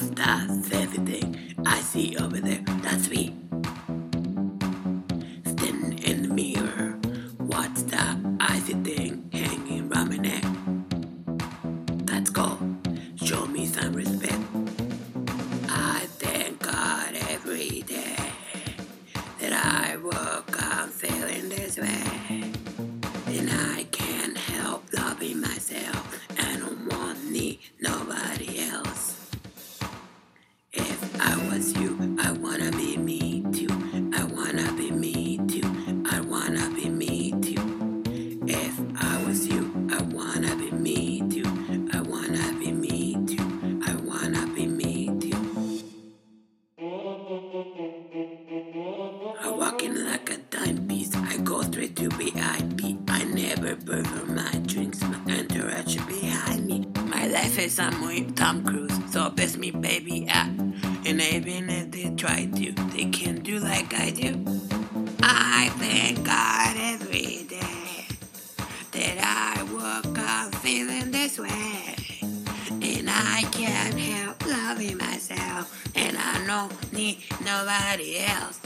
That's everything I see over there. That's me. Standing in the mirror. What's that icy thing hanging around my neck? That's called show me some respect. To VIP. I never burger my drinks. My entourage behind me. My life is movie, Tom Cruise. So bless me, baby. Yeah. And even if they try to, they can't do like I do. I thank God every day that I woke up feeling this way. And I can't help loving myself. And I don't need nobody else.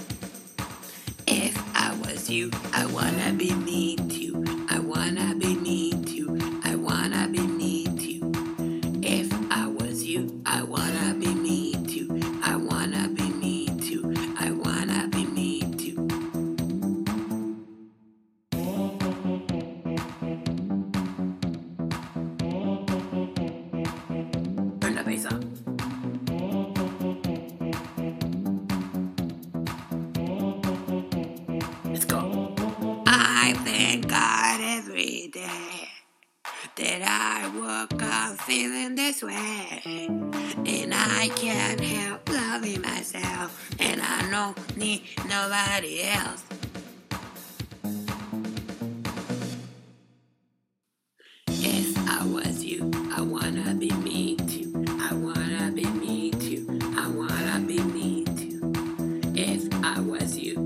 You, I wanna be me too. I wanna be me too. I wanna be me too. If I was you, I wanna be me too. I wanna be me too. I wanna be me too. Turn the bass up. I thank God every day that I woke up feeling this way. And I can't help loving myself, and I don't need nobody else. If I was you. I wanna be me too. I wanna be me too. I wanna be me too. If I was you.